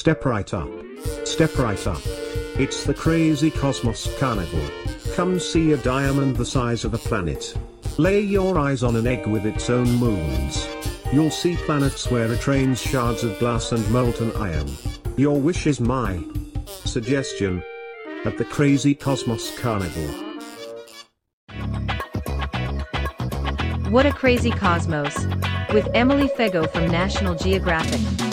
Step right up. Step right up. It's the crazy cosmos carnival. Come see a diamond the size of a planet. Lay your eyes on an egg with its own moons. You'll see planets where it rains shards of glass and molten iron. Your wish is my suggestion at the Crazy Cosmos Carnival. What a Crazy Cosmos! With Emily Fego from National Geographic.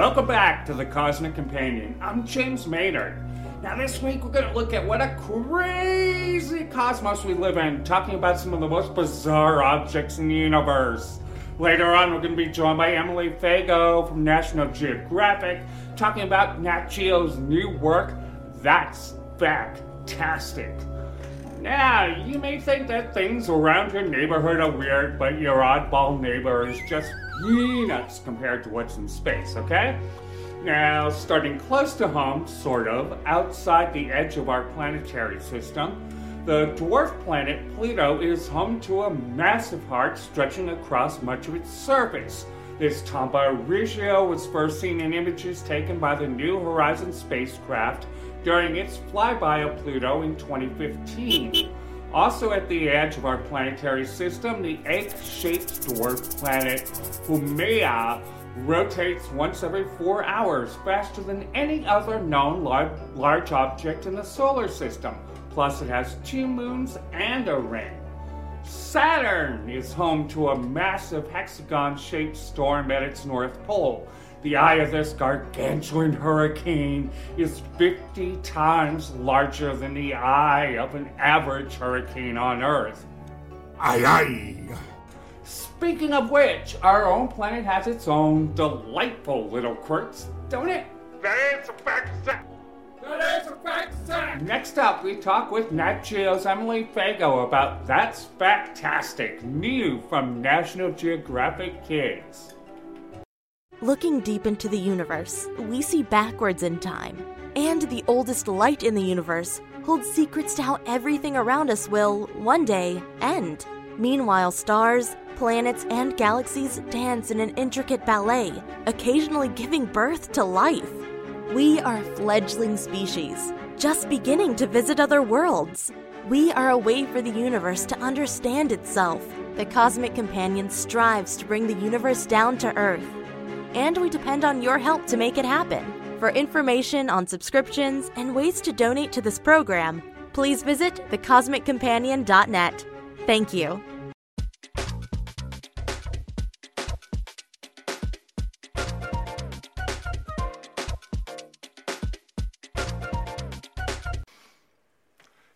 Welcome back to the Cosmic Companion. I'm James Maynard. Now, this week we're going to look at what a crazy cosmos we live in, talking about some of the most bizarre objects in the universe. Later on, we're going to be joined by Emily Fego from National Geographic, talking about Nat Geo's new work, That's Fact-Tastic. Now, you may think that things around your neighborhood are weird, but your oddball neighbor is just peanuts compared to what's in space, okay? Now, starting close to home, sort of, outside the edge of our planetary system, the dwarf planet Pluto is home to a massive heart stretching across much of its surface. This Tombaugh Regio was first seen in images taken by the New Horizons spacecraft during its flyby of Pluto in 2015. Also at the edge of our planetary system, the egg-shaped dwarf planet Haumea rotates once every four hours, faster than any other known large, large object in the solar system. Plus, it has two moons and a ring. Saturn is home to a massive hexagon shaped storm at its north pole. The eye of this gargantuan hurricane is 50 times larger than the eye of an average hurricane on Earth. Aye, aye. Speaking of which, our own planet has its own delightful little quirks, don't it? That is a fact, sir. That is a fact, sir. Next up, we talk with Nat Geo's Emily Fego about That's Fact-Tastic, new from National Geographic Kids. Looking deep into the universe, we see backwards in time. And the oldest light in the universe holds secrets to how everything around us will, one day, end. Meanwhile, stars, planets, and galaxies dance in an intricate ballet, occasionally giving birth to life. We are a fledgling species, just beginning to visit other worlds. We are a way for the universe to understand itself. The Cosmic Companion strives to bring the universe down to Earth and we depend on your help to make it happen. For information on subscriptions and ways to donate to this program, please visit thecosmiccompanion.net. Thank you.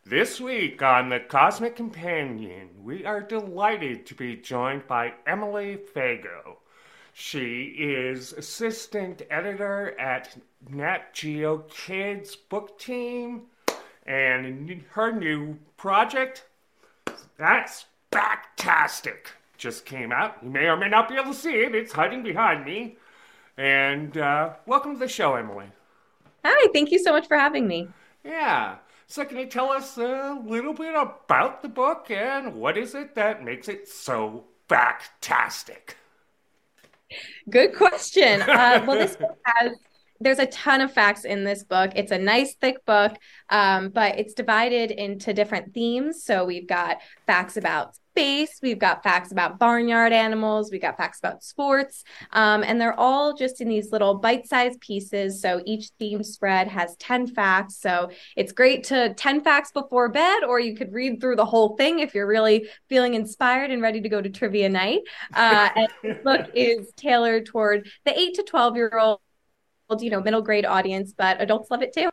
This week on The Cosmic Companion, we are delighted to be joined by Emily Fego. She is assistant editor at Nat Geo Kids book team, and her new project, that's fact-tastic, just came out. You may or may not be able to see it, it's hiding behind me. And uh, welcome to the show, Emily. Hi, thank you so much for having me. Yeah. So, can you tell us a little bit about the book and what is it that makes it so fantastic? Good question. Uh, well, this book has there's a ton of facts in this book. It's a nice thick book, um, but it's divided into different themes. So we've got facts about space, we've got facts about barnyard animals, we've got facts about sports, um, and they're all just in these little bite-sized pieces. So each theme spread has 10 facts. So it's great to 10 facts before bed, or you could read through the whole thing if you're really feeling inspired and ready to go to trivia night. Uh, and this book is tailored toward the 8 to 12 year old you know middle grade audience but adults love it too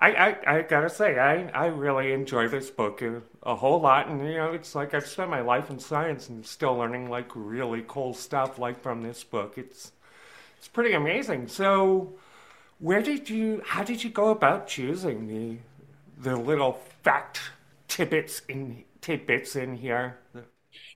I, I, I gotta say, I, I really enjoy this book a, a, whole lot, and you know, it's like I've spent my life in science and still learning like really cool stuff like from this book. It's it's pretty amazing. So, where did you? How did you go about choosing the the little fact tidbits in tidbits in here?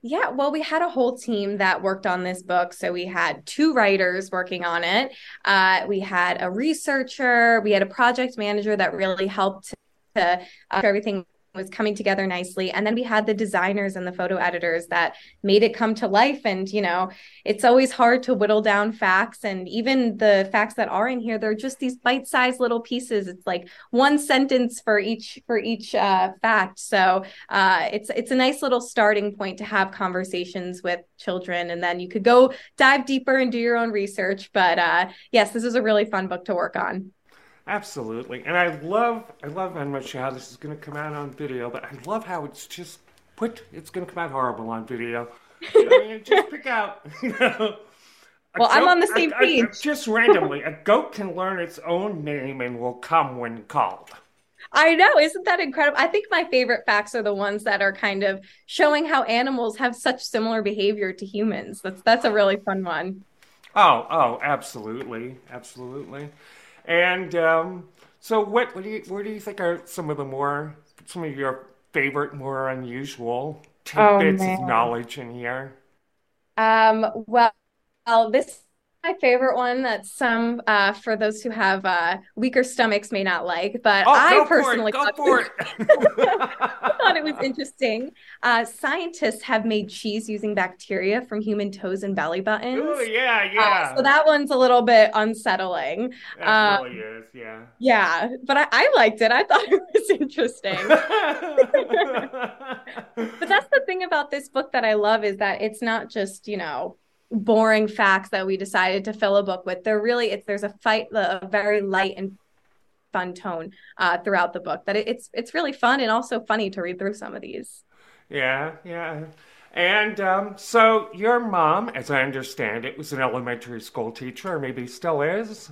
Yeah, well, we had a whole team that worked on this book. So we had two writers working on it. Uh, we had a researcher. We had a project manager that really helped to uh, everything was coming together nicely. And then we had the designers and the photo editors that made it come to life. And, you know, it's always hard to whittle down facts. And even the facts that are in here, they're just these bite sized little pieces. It's like one sentence for each, for each uh, fact. So uh, it's, it's a nice little starting point to have conversations with children. And then you could go dive deeper and do your own research. But uh, yes, this is a really fun book to work on. Absolutely, and I love I love on how this is going to come out on video, but I love how it's just put. It's going to come out horrible on video. I mean, just pick out. You know, well, goat, I'm on the same a, page. A, just randomly, a goat can learn its own name and will come when called. I know, isn't that incredible? I think my favorite facts are the ones that are kind of showing how animals have such similar behavior to humans. That's that's a really fun one. Oh, oh, absolutely, absolutely. And um, so, what, what do you, what do you think are some of the more, some of your favorite, more unusual tidbits oh, of knowledge in here? Um, well, well, this my favorite one that some uh, for those who have uh, weaker stomachs may not like, but oh, I personally thought, it. Thought it was interesting. Uh, scientists have made cheese using bacteria from human toes and belly buttons. Oh yeah, uh, yeah. so that one's a little bit unsettling. That um, really is, yeah. Yeah, but I, I liked it. I thought it was interesting. but that's the thing about this book that I love is that it's not just you know boring facts that we decided to fill a book with. There really it's there's a fight a very light and fun tone uh, throughout the book that it, it's it's really fun and also funny to read through some of these. Yeah, yeah. And um, so your mom, as I understand it, was an elementary school teacher, or maybe still is.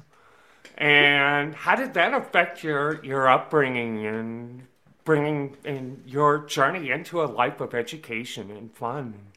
And how did that affect your your upbringing and bringing in your journey into a life of education and fun?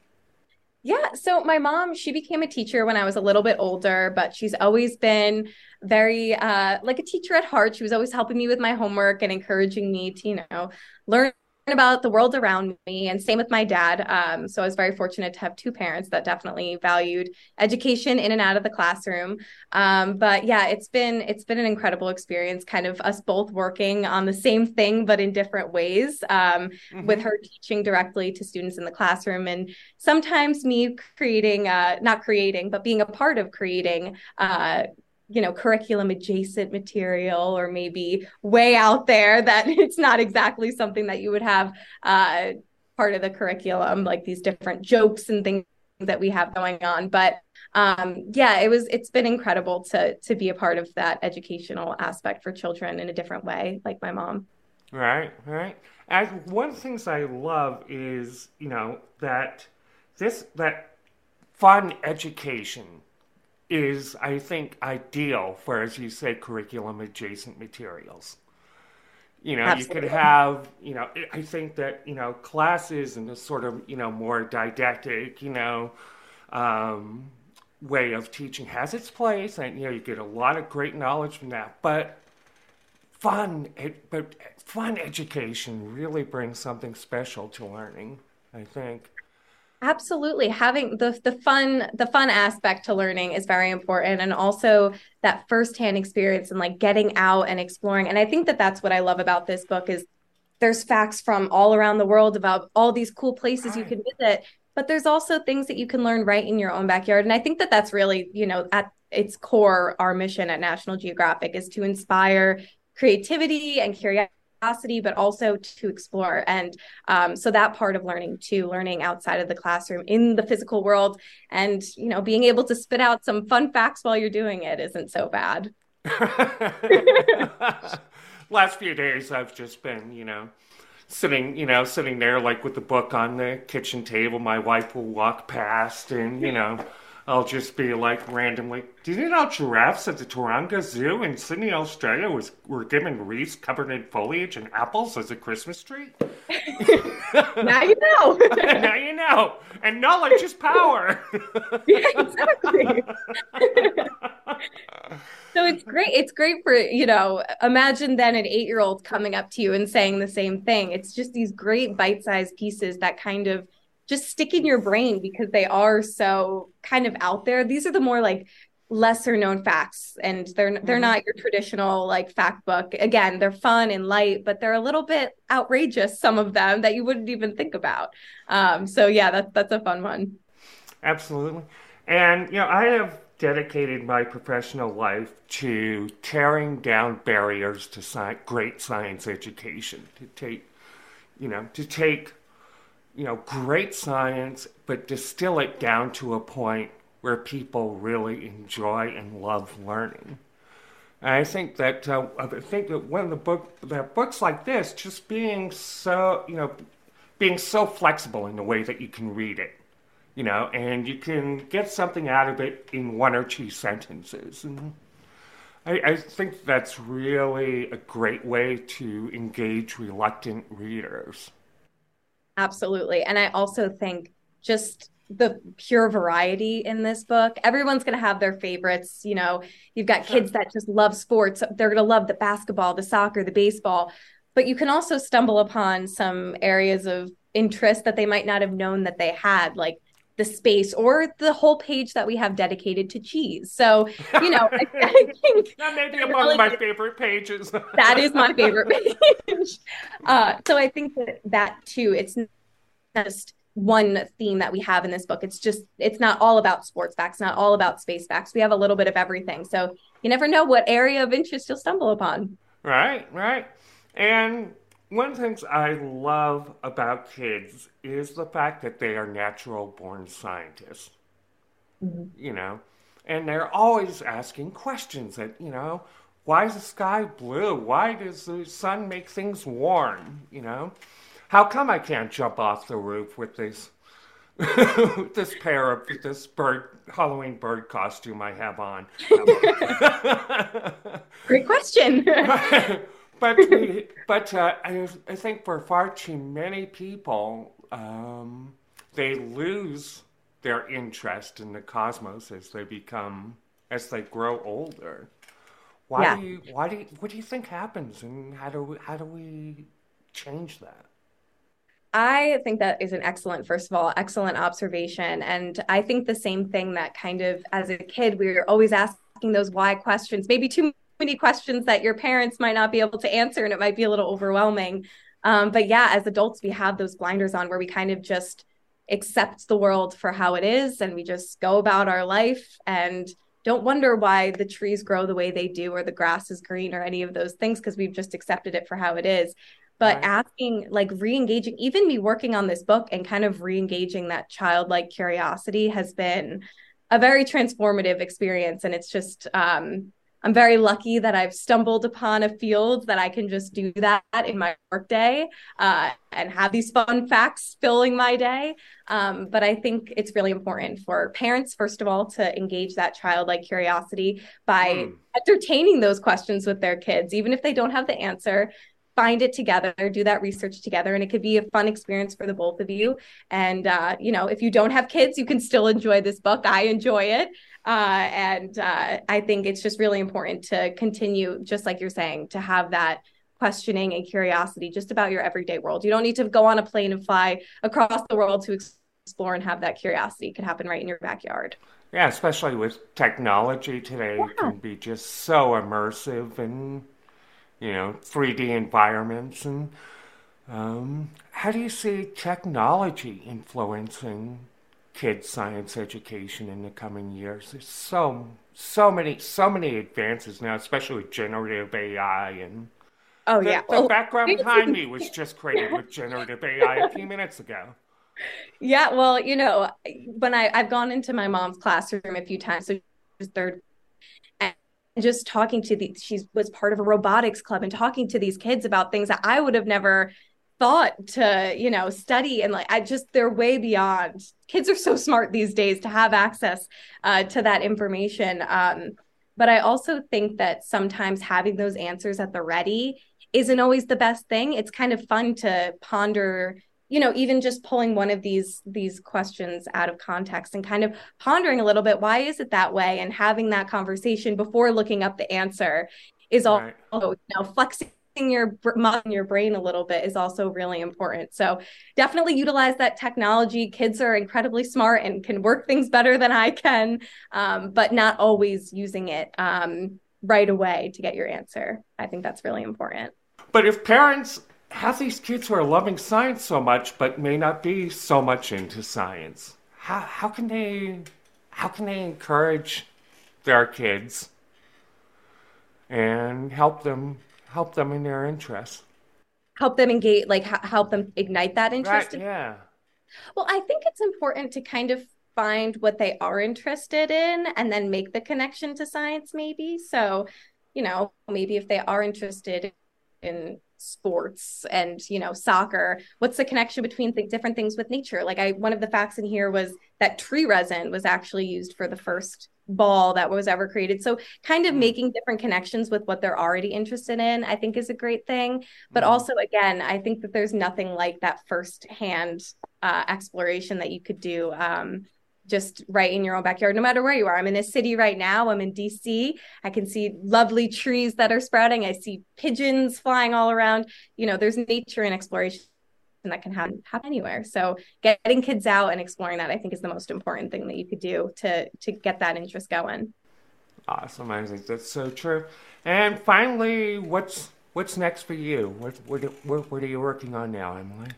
Yeah. So my mom, she became a teacher when I was a little bit older, but she's always been very uh, like a teacher at heart. She was always helping me with my homework and encouraging me to, you know, learn about the world around me and same with my dad um, so i was very fortunate to have two parents that definitely valued education in and out of the classroom um, but yeah it's been it's been an incredible experience kind of us both working on the same thing but in different ways um, mm-hmm. with her teaching directly to students in the classroom and sometimes me creating uh, not creating but being a part of creating uh, you know curriculum adjacent material or maybe way out there that it's not exactly something that you would have uh, part of the curriculum like these different jokes and things that we have going on. But um, yeah it was it's been incredible to to be a part of that educational aspect for children in a different way like my mom. Right right. And one of the things i love is you know that this that fun education is, I think, ideal for, as you say, curriculum adjacent materials. You know, Absolutely. you could have, you know, I think that, you know, classes and this sort of, you know, more didactic, you know, um, way of teaching has its place. And, you know, you get a lot of great knowledge from that. But fun, but fun education really brings something special to learning, I think. Absolutely. Having the the fun the fun aspect to learning is very important and also that firsthand experience and like getting out and exploring. And I think that that's what I love about this book is there's facts from all around the world about all these cool places you can visit, but there's also things that you can learn right in your own backyard. And I think that that's really, you know, at its core our mission at National Geographic is to inspire creativity and curiosity curiosity, but also to explore. And um, so that part of learning too, learning outside of the classroom in the physical world and, you know, being able to spit out some fun facts while you're doing it isn't so bad. Last few days, I've just been, you know, sitting, you know, sitting there like with the book on the kitchen table. My wife will walk past and, you know, I'll just be like randomly, did you know giraffes at the Taronga Zoo in Sydney, Australia was were given wreaths covered in foliage and apples as a Christmas tree? now you know. now you know. And knowledge is power. yeah, exactly. so it's great. It's great for, you know, imagine then an eight year old coming up to you and saying the same thing. It's just these great bite sized pieces that kind of just stick in your brain because they are so kind of out there. These are the more like lesser known facts and they're they're mm-hmm. not your traditional like fact book again they're fun and light but they're a little bit outrageous some of them that you wouldn't even think about um so yeah that's that's a fun one absolutely and you know i have dedicated my professional life to tearing down barriers to sci- great science education to take you know to take you know great science but distill it down to a point where people really enjoy and love learning. And I think that uh, I think that one of the book that books like this, just being so you know, being so flexible in the way that you can read it, you know, and you can get something out of it in one or two sentences. And I, I think that's really a great way to engage reluctant readers. Absolutely, and I also think just the pure variety in this book. Everyone's going to have their favorites. You know, you've got kids that just love sports. They're going to love the basketball, the soccer, the baseball. But you can also stumble upon some areas of interest that they might not have known that they had, like the space or the whole page that we have dedicated to cheese. So, you know, I, I think that may be among really, my favorite pages. that is my favorite page. Uh, so I think that that too, it's just one theme that we have in this book. It's just it's not all about sports facts, not all about space facts. We have a little bit of everything. So you never know what area of interest you'll stumble upon. Right, right. And one of the things I love about kids is the fact that they are natural born scientists. Mm-hmm. You know, and they're always asking questions that, you know, why is the sky blue? Why does the sun make things warm? You know? How come I can't jump off the roof with this this pair of this bird Halloween bird costume I have on? Great question. but we, but uh, I, I think for far too many people, um, they lose their interest in the cosmos as they become as they grow older. Why yeah. do you why do you, what do you think happens and how do we, how do we change that? I think that is an excellent, first of all, excellent observation. And I think the same thing that kind of as a kid, we were always asking those why questions, maybe too many questions that your parents might not be able to answer, and it might be a little overwhelming. Um, but yeah, as adults, we have those blinders on where we kind of just accept the world for how it is and we just go about our life and don't wonder why the trees grow the way they do or the grass is green or any of those things because we've just accepted it for how it is but right. asking like re-engaging even me working on this book and kind of re-engaging that childlike curiosity has been a very transformative experience and it's just um I'm very lucky that I've stumbled upon a field that I can just do that in my workday uh, and have these fun facts filling my day. Um, but I think it's really important for parents, first of all, to engage that childlike curiosity by mm. entertaining those questions with their kids, even if they don't have the answer find it together, do that research together, and it could be a fun experience for the both of you. And uh, you know, if you don't have kids, you can still enjoy this book. I enjoy it, uh, and uh, I think it's just really important to continue, just like you're saying, to have that questioning and curiosity just about your everyday world. You don't need to go on a plane and fly across the world to explore and have that curiosity. It could happen right in your backyard. Yeah, especially with technology today, yeah. it can be just so immersive and you know, 3D environments. And um, how do you see technology influencing kids' science education in the coming years? There's so so many so many advances now, especially with generative AI and. Oh the, yeah, the well, background behind me was just created with generative AI a few minutes ago. Yeah, well, you know, when I I've gone into my mom's classroom a few times, so she's third just talking to the she was part of a robotics club and talking to these kids about things that I would have never thought to you know study and like i just they're way beyond. Kids are so smart these days to have access uh, to that information. Um, but i also think that sometimes having those answers at the ready isn't always the best thing. It's kind of fun to ponder you know even just pulling one of these these questions out of context and kind of pondering a little bit why is it that way? And having that conversation before looking up the answer is all right. you know flexing your mind, your brain a little bit is also really important. So definitely utilize that technology. Kids are incredibly smart and can work things better than I can, um, but not always using it um, right away to get your answer. I think that's really important. But if parents have these kids who are loving science so much but may not be so much into science, how, how can they how can they encourage their kids and help them help them in their interests help them engage like h- help them ignite that interest? right, yeah. Well i think it's important to kind of find what they are interested in and then make the connection to science maybe. So you know maybe if they are interested in sports and you know soccer what's the connection between th- different things with nature? Like i one of the facts in here was that tree resin was actually used for the first ball that was ever created so kind of mm. making different connections with what they're already interested in i think is a great thing but mm. also again i think that there's nothing like that first hand uh, exploration that you could do um, just right in your own backyard, no matter where you are. I'm in a city right now. I'm in DC. I can see lovely trees that are sprouting. I see pigeons flying all around. You know, there's nature and exploration that can happen, happen anywhere. So getting kids out and exploring that, I think, is the most important thing that you could do to to get that interest going. Awesome, I that's so true. And finally, what's what's next for you? What what what, what are you working on now, Emily?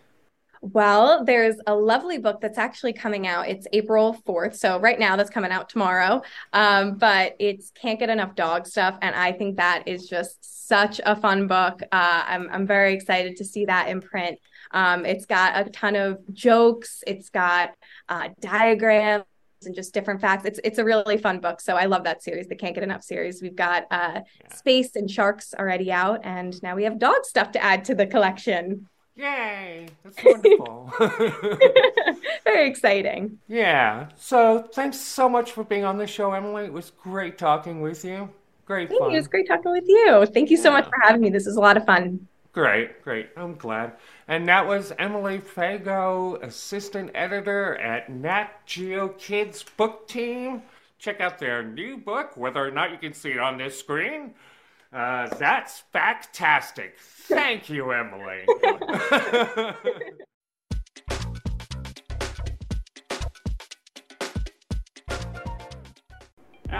Well, there's a lovely book that's actually coming out. It's April 4th. So, right now, that's coming out tomorrow. Um, but it's Can't Get Enough Dog Stuff. And I think that is just such a fun book. Uh, I'm, I'm very excited to see that in print. Um, it's got a ton of jokes, it's got uh, diagrams and just different facts. It's it's a really fun book. So I love that series, the Can't Get Enough series. We've got uh, yeah. space and sharks already out, and now we have dog stuff to add to the collection. Yay! That's wonderful. Very exciting. Yeah. So thanks so much for being on the show, Emily. It was great talking with you. Great Thank fun. You. It was great talking with you. Thank you so much for having me. This is a lot of fun. Great, great. I'm glad. And that was Emily Fego, assistant editor at Nat Geo Kids Book Team. Check out their new book, whether or not you can see it on this screen. Uh, that's fact-tastic. Thank you, Emily.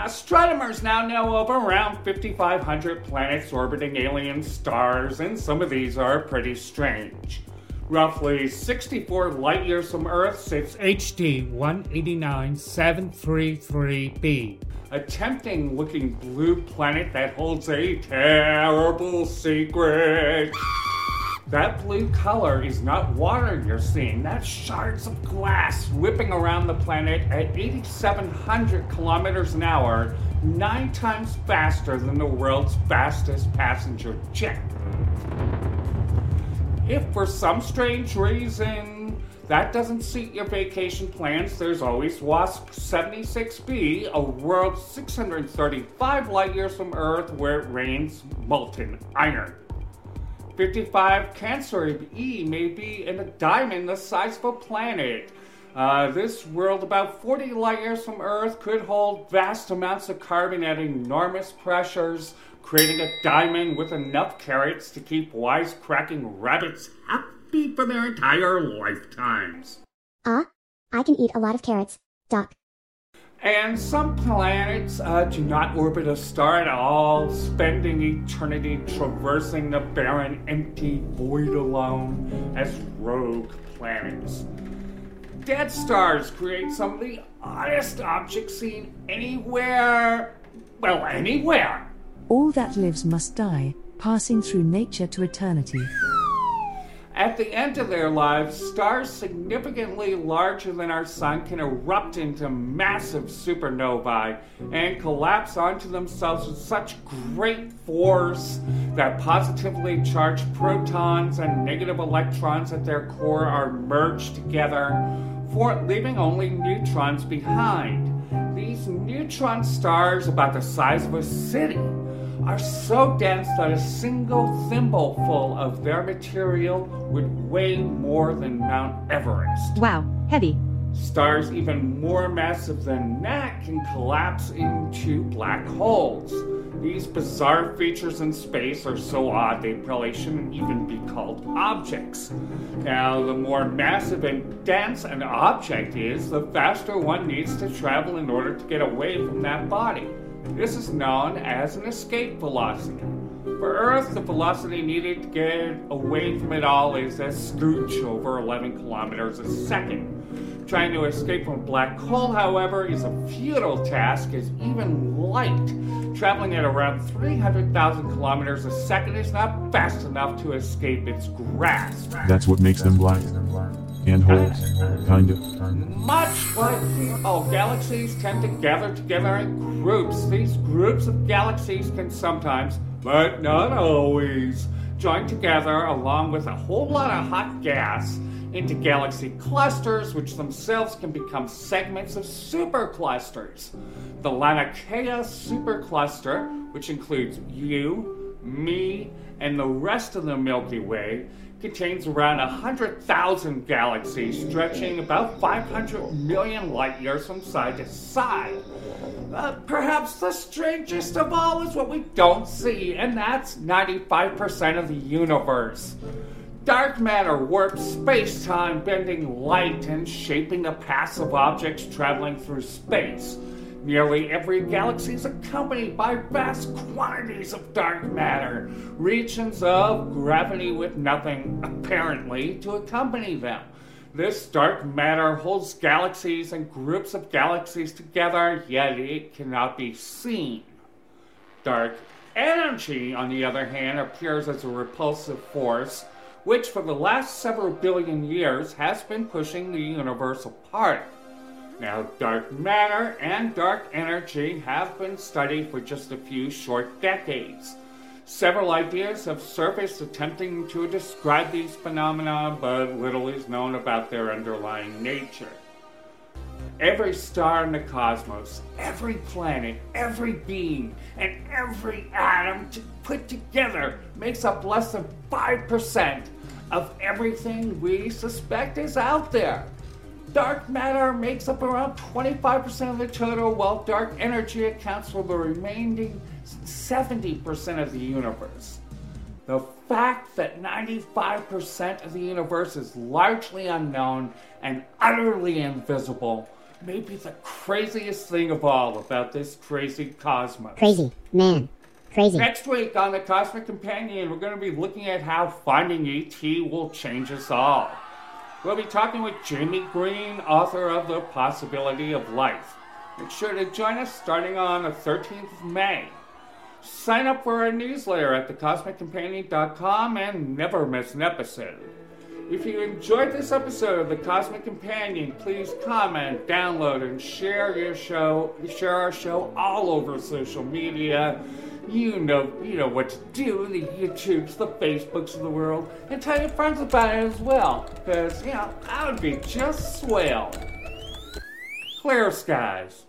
Astronomers now know of around 5,500 planets orbiting alien stars, and some of these are pretty strange. Roughly 64 light years from Earth sits HD 189733b, a tempting looking blue planet that holds a terrible secret. That blue color is not water you're seeing, that's shards of glass whipping around the planet at 8,700 kilometers an hour, nine times faster than the world's fastest passenger jet. If for some strange reason that doesn't suit your vacation plans, there's always WASP 76b, a world 635 light years from Earth where it rains molten iron. 55 Cancer E may be in a diamond the size of a planet. Uh, this world, about 40 light years from Earth, could hold vast amounts of carbon at enormous pressures, creating a diamond with enough carrots to keep wisecracking rabbits happy for their entire lifetimes. Ah, uh, I can eat a lot of carrots, Doc. And some planets uh, do not orbit a star at all, spending eternity traversing the barren, empty void alone as rogue planets. Dead stars create some of the oddest objects seen anywhere. Well, anywhere. All that lives must die, passing through nature to eternity. At the end of their lives, stars significantly larger than our sun can erupt into massive supernovae and collapse onto themselves with such great force that positively charged protons and negative electrons at their core are merged together, for leaving only neutrons behind. These neutron stars, about the size of a city, are so dense that a single thimbleful of their material would weigh more than Mount Everest. Wow, heavy. Stars even more massive than that can collapse into black holes. These bizarre features in space are so odd they probably shouldn't even be called objects. Now, the more massive and dense an object is, the faster one needs to travel in order to get away from that body. This is known as an escape velocity. For Earth, the velocity needed to get away from it all is a scooch over 11 kilometers a second. Trying to escape from a black hole, however, is a futile task as even light, traveling at around 300,000 kilometers a second, is not fast enough to escape its grasp. That's what makes them black. And holes. Kind of. Much like oh, galaxies tend to gather together in groups. These groups of galaxies can sometimes, but not always, join together along with a whole lot of hot gas into galaxy clusters, which themselves can become segments of superclusters. The Laniakea supercluster, which includes you, me, and the rest of the Milky Way, contains around 100,000 galaxies stretching about 500 million light years from side to side. Uh, perhaps the strangest of all is what we don't see, and that's 95% of the universe. Dark matter warps space time, bending light and shaping the paths of objects traveling through space. Nearly every galaxy is accompanied by vast quantities of dark matter, regions of gravity with nothing, apparently, to accompany them. This dark matter holds galaxies and groups of galaxies together, yet it cannot be seen. Dark energy, on the other hand, appears as a repulsive force, which for the last several billion years has been pushing the universe apart. Now, dark matter and dark energy have been studied for just a few short decades. Several ideas have surfaced attempting to describe these phenomena, but little is known about their underlying nature. Every star in the cosmos, every planet, every being, and every atom put together makes up less than 5% of everything we suspect is out there. Dark matter makes up around 25% of the total, while dark energy accounts for the remaining 70% of the universe. The fact that 95% of the universe is largely unknown and utterly invisible may be the craziest thing of all about this crazy cosmos. Crazy. Man. Crazy. Next week on The Cosmic Companion, we're going to be looking at how finding ET will change us all. We'll be talking with Jamie Green, author of The Possibility of Life. Make sure to join us starting on the 13th of May. Sign up for our newsletter at thecosmiccompanion.com and never miss an episode. If you enjoyed this episode of The Cosmic Companion, please comment, download, and share your show, share our show all over social media. You know, you know what to do, the YouTubes, the Facebooks of the world, and tell your friends about it as well, because, you know, that would be just swell. Clear skies.